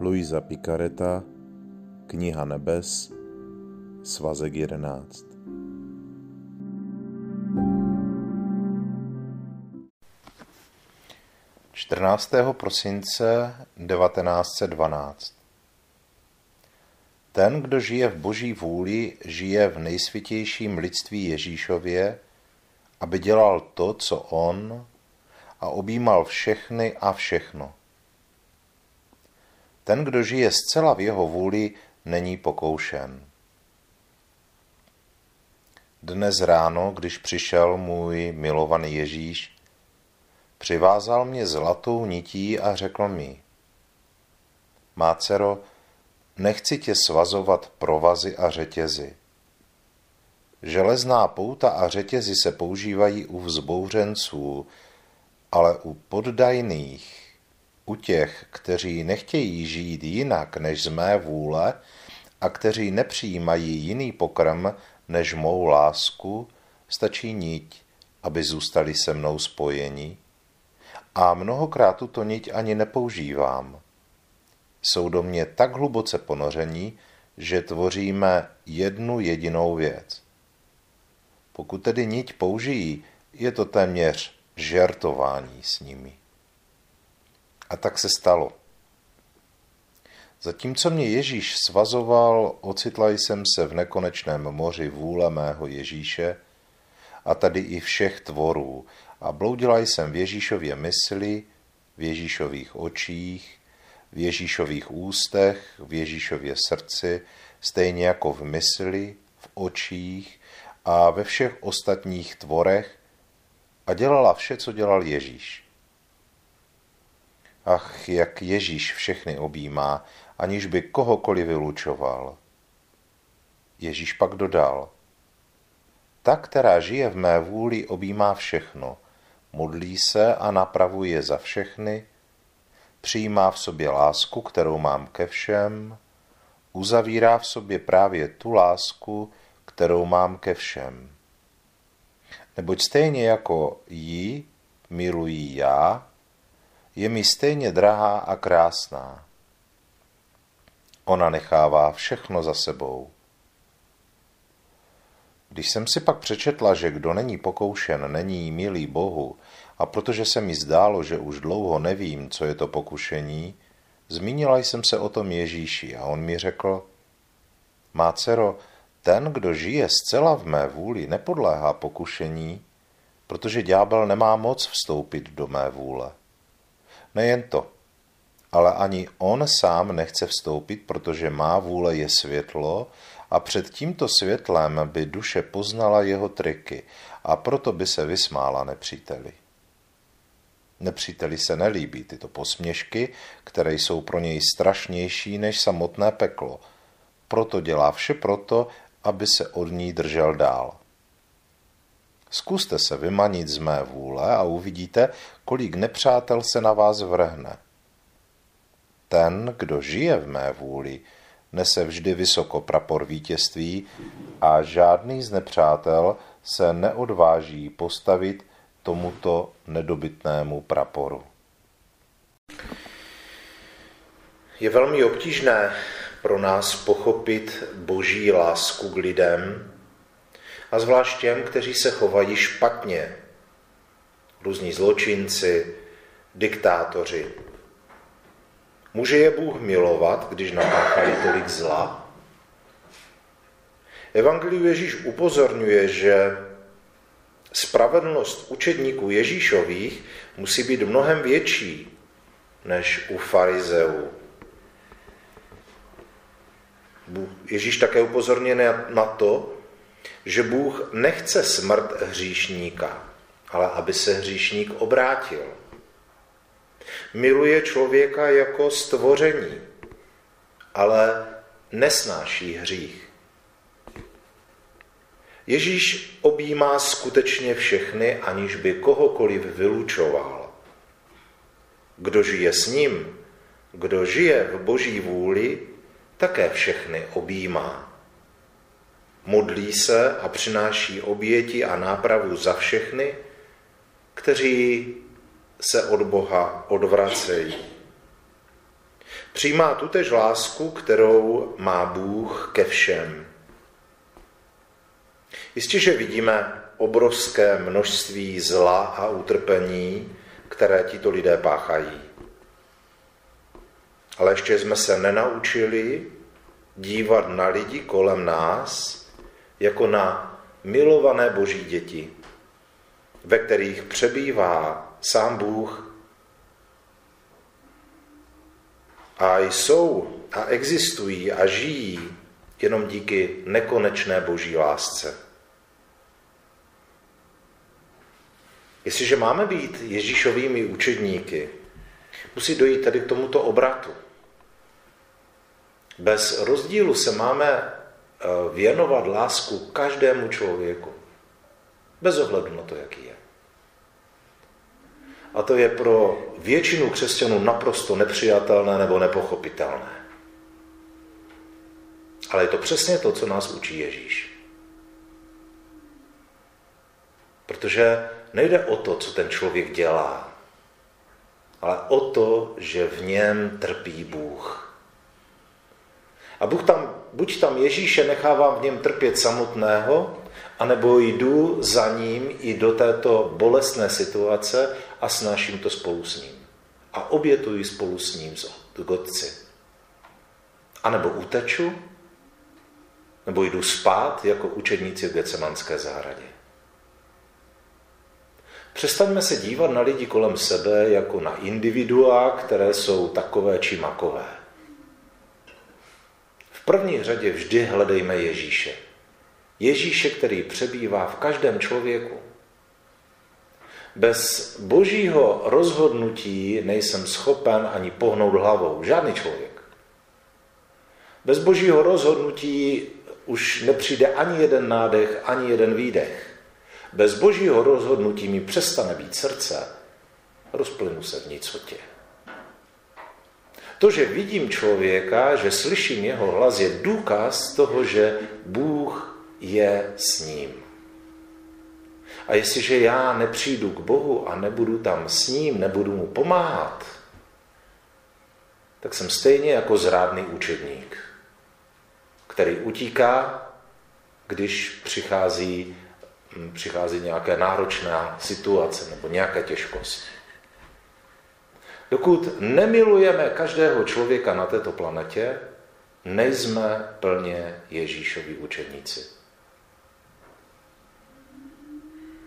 Luisa Picareta, Kniha nebes, svazek 11. Čtrnáctého prosince 1912 Ten, kdo žije v boží vůli, žije v nejsvětějším lidství Ježíšově, aby dělal to, co on, a objímal všechny a všechno. Ten, kdo žije zcela v jeho vůli, není pokoušen. Dnes ráno, když přišel můj milovaný Ježíš, přivázal mě zlatou nití a řekl mi, má dcero, nechci tě svazovat provazy a řetězy. Železná pouta a řetězy se používají u vzbouřenců, ale u poddajných u těch, kteří nechtějí žít jinak než z mé vůle a kteří nepřijímají jiný pokrm než mou lásku, stačí niť, aby zůstali se mnou spojeni. A mnohokrát tuto niť ani nepoužívám. Jsou do mě tak hluboce ponoření, že tvoříme jednu jedinou věc. Pokud tedy niť použijí, je to téměř žertování s nimi. A tak se stalo. Zatímco mě Ježíš svazoval, ocitla jsem se v nekonečném moři vůle mého Ježíše a tady i všech tvorů a bloudila jsem v Ježíšově mysli, v Ježíšových očích, v Ježíšových ústech, v Ježíšově srdci, stejně jako v mysli, v očích a ve všech ostatních tvorech a dělala vše, co dělal Ježíš. Ach, jak Ježíš všechny objímá, aniž by kohokoliv vylučoval. Ježíš pak dodal, ta, která žije v mé vůli, objímá všechno, modlí se a napravuje za všechny, přijímá v sobě lásku, kterou mám ke všem, uzavírá v sobě právě tu lásku, kterou mám ke všem. Neboť stejně jako jí miluji já, je mi stejně drahá a krásná. Ona nechává všechno za sebou. Když jsem si pak přečetla, že kdo není pokoušen, není milý Bohu, a protože se mi zdálo, že už dlouho nevím, co je to pokušení, zmínila jsem se o tom Ježíši a on mi řekl, má dcero, ten, kdo žije zcela v mé vůli, nepodléhá pokušení, protože ďábel nemá moc vstoupit do mé vůle. Nejen to, ale ani on sám nechce vstoupit, protože má vůle je světlo a před tímto světlem by duše poznala jeho triky a proto by se vysmála nepříteli. Nepříteli se nelíbí tyto posměšky, které jsou pro něj strašnější než samotné peklo. Proto dělá vše proto, aby se od ní držel dál. Zkuste se vymanit z mé vůle a uvidíte, kolik nepřátel se na vás vrhne. Ten, kdo žije v mé vůli, nese vždy vysoko prapor vítězství a žádný z nepřátel se neodváží postavit tomuto nedobytnému praporu. Je velmi obtížné pro nás pochopit boží lásku k lidem, a zvlášť těm, kteří se chovají špatně. Různí zločinci, diktátoři. Může je Bůh milovat, když napáchali tolik zla? Evangeliu Ježíš upozorňuje, že spravedlnost učedníků Ježíšových musí být mnohem větší než u farizeů. Ježíš také upozorňuje na to, že Bůh nechce smrt hříšníka, ale aby se hříšník obrátil. Miluje člověka jako stvoření, ale nesnáší hřích. Ježíš objímá skutečně všechny, aniž by kohokoliv vylučoval. Kdo žije s ním, kdo žije v boží vůli, také všechny objímá modlí se a přináší oběti a nápravu za všechny, kteří se od Boha odvracejí. Přijímá tutež lásku, kterou má Bůh ke všem. Jistě, že vidíme obrovské množství zla a utrpení, které tito lidé páchají. Ale ještě jsme se nenaučili dívat na lidi kolem nás jako na milované boží děti, ve kterých přebývá sám Bůh a jsou a existují a žijí jenom díky nekonečné boží lásce. Jestliže máme být Ježíšovými učedníky, musí dojít tedy k tomuto obratu. Bez rozdílu se máme věnovat lásku každému člověku. Bez ohledu na to, jaký je. A to je pro většinu křesťanů naprosto nepřijatelné nebo nepochopitelné. Ale je to přesně to, co nás učí Ježíš. Protože nejde o to, co ten člověk dělá, ale o to, že v něm trpí Bůh. A Bůh tam, buď tam Ježíše nechávám v něm trpět samotného, anebo jdu za ním i do této bolestné situace a snáším to spolu s ním. A obětuji spolu s ním z Otci. A nebo uteču, nebo jdu spát jako učedníci v Gecemanské zahradě. Přestaňme se dívat na lidi kolem sebe jako na individua, které jsou takové či makové. První řadě vždy hledejme Ježíše. Ježíše, který přebývá v každém člověku. Bez božího rozhodnutí nejsem schopen ani pohnout hlavou. Žádný člověk. Bez božího rozhodnutí už nepřijde ani jeden nádech, ani jeden výdech. Bez božího rozhodnutí mi přestane být srdce, rozplynu se v nicotě. To, že vidím člověka, že slyším jeho hlas, je důkaz toho, že Bůh je s ním. A jestliže já nepřijdu k Bohu a nebudu tam s ním, nebudu mu pomáhat, tak jsem stejně jako zrádný učedník, který utíká, když přichází, přichází nějaké náročná situace nebo nějaké těžkosti. Dokud nemilujeme každého člověka na této planetě, nejsme plně Ježíšovi učedníci.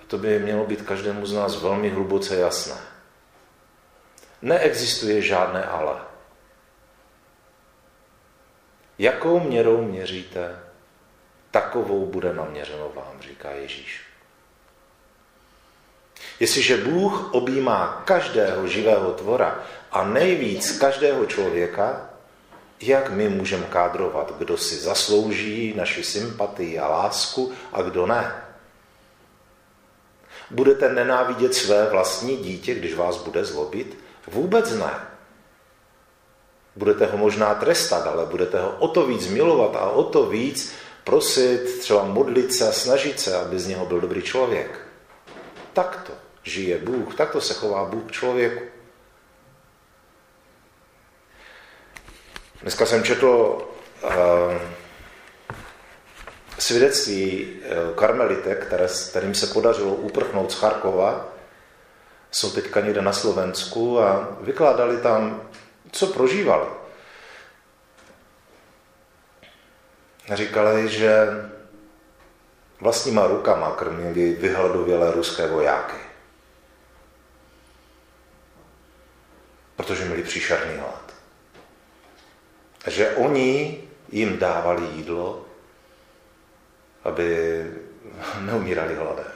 A to by mělo být každému z nás velmi hluboce jasné. Neexistuje žádné ale. Jakou měrou měříte, takovou bude naměřeno vám, říká Ježíš. Jestliže Bůh objímá každého živého tvora a nejvíc každého člověka, jak my můžeme kádrovat, kdo si zaslouží naši sympatii a lásku a kdo ne? Budete nenávidět své vlastní dítě, když vás bude zlobit? Vůbec ne. Budete ho možná trestat, ale budete ho o to víc milovat a o to víc prosit, třeba modlit se a snažit se, aby z něho byl dobrý člověk. Takto žije Bůh, takto se chová Bůh k člověku. Dneska jsem četl uh, svědectví eh, karmelitek, které, kterým se podařilo uprchnout z Charkova, jsou teďka někde na Slovensku a vykládali tam, co prožívali. Říkali, že vlastníma rukama krmili vyhladovělé ruské vojáky. Protože měli příšerný hlad. A že oni jim dávali jídlo aby neumírali hladem.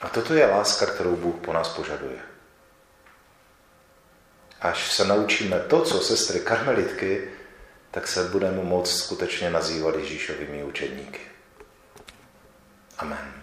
A toto je láska, kterou Bůh po nás požaduje. Až se naučíme to, co sestry karmelitky, tak se budeme moct skutečně nazývat Ježíšovými učedníky. Amen.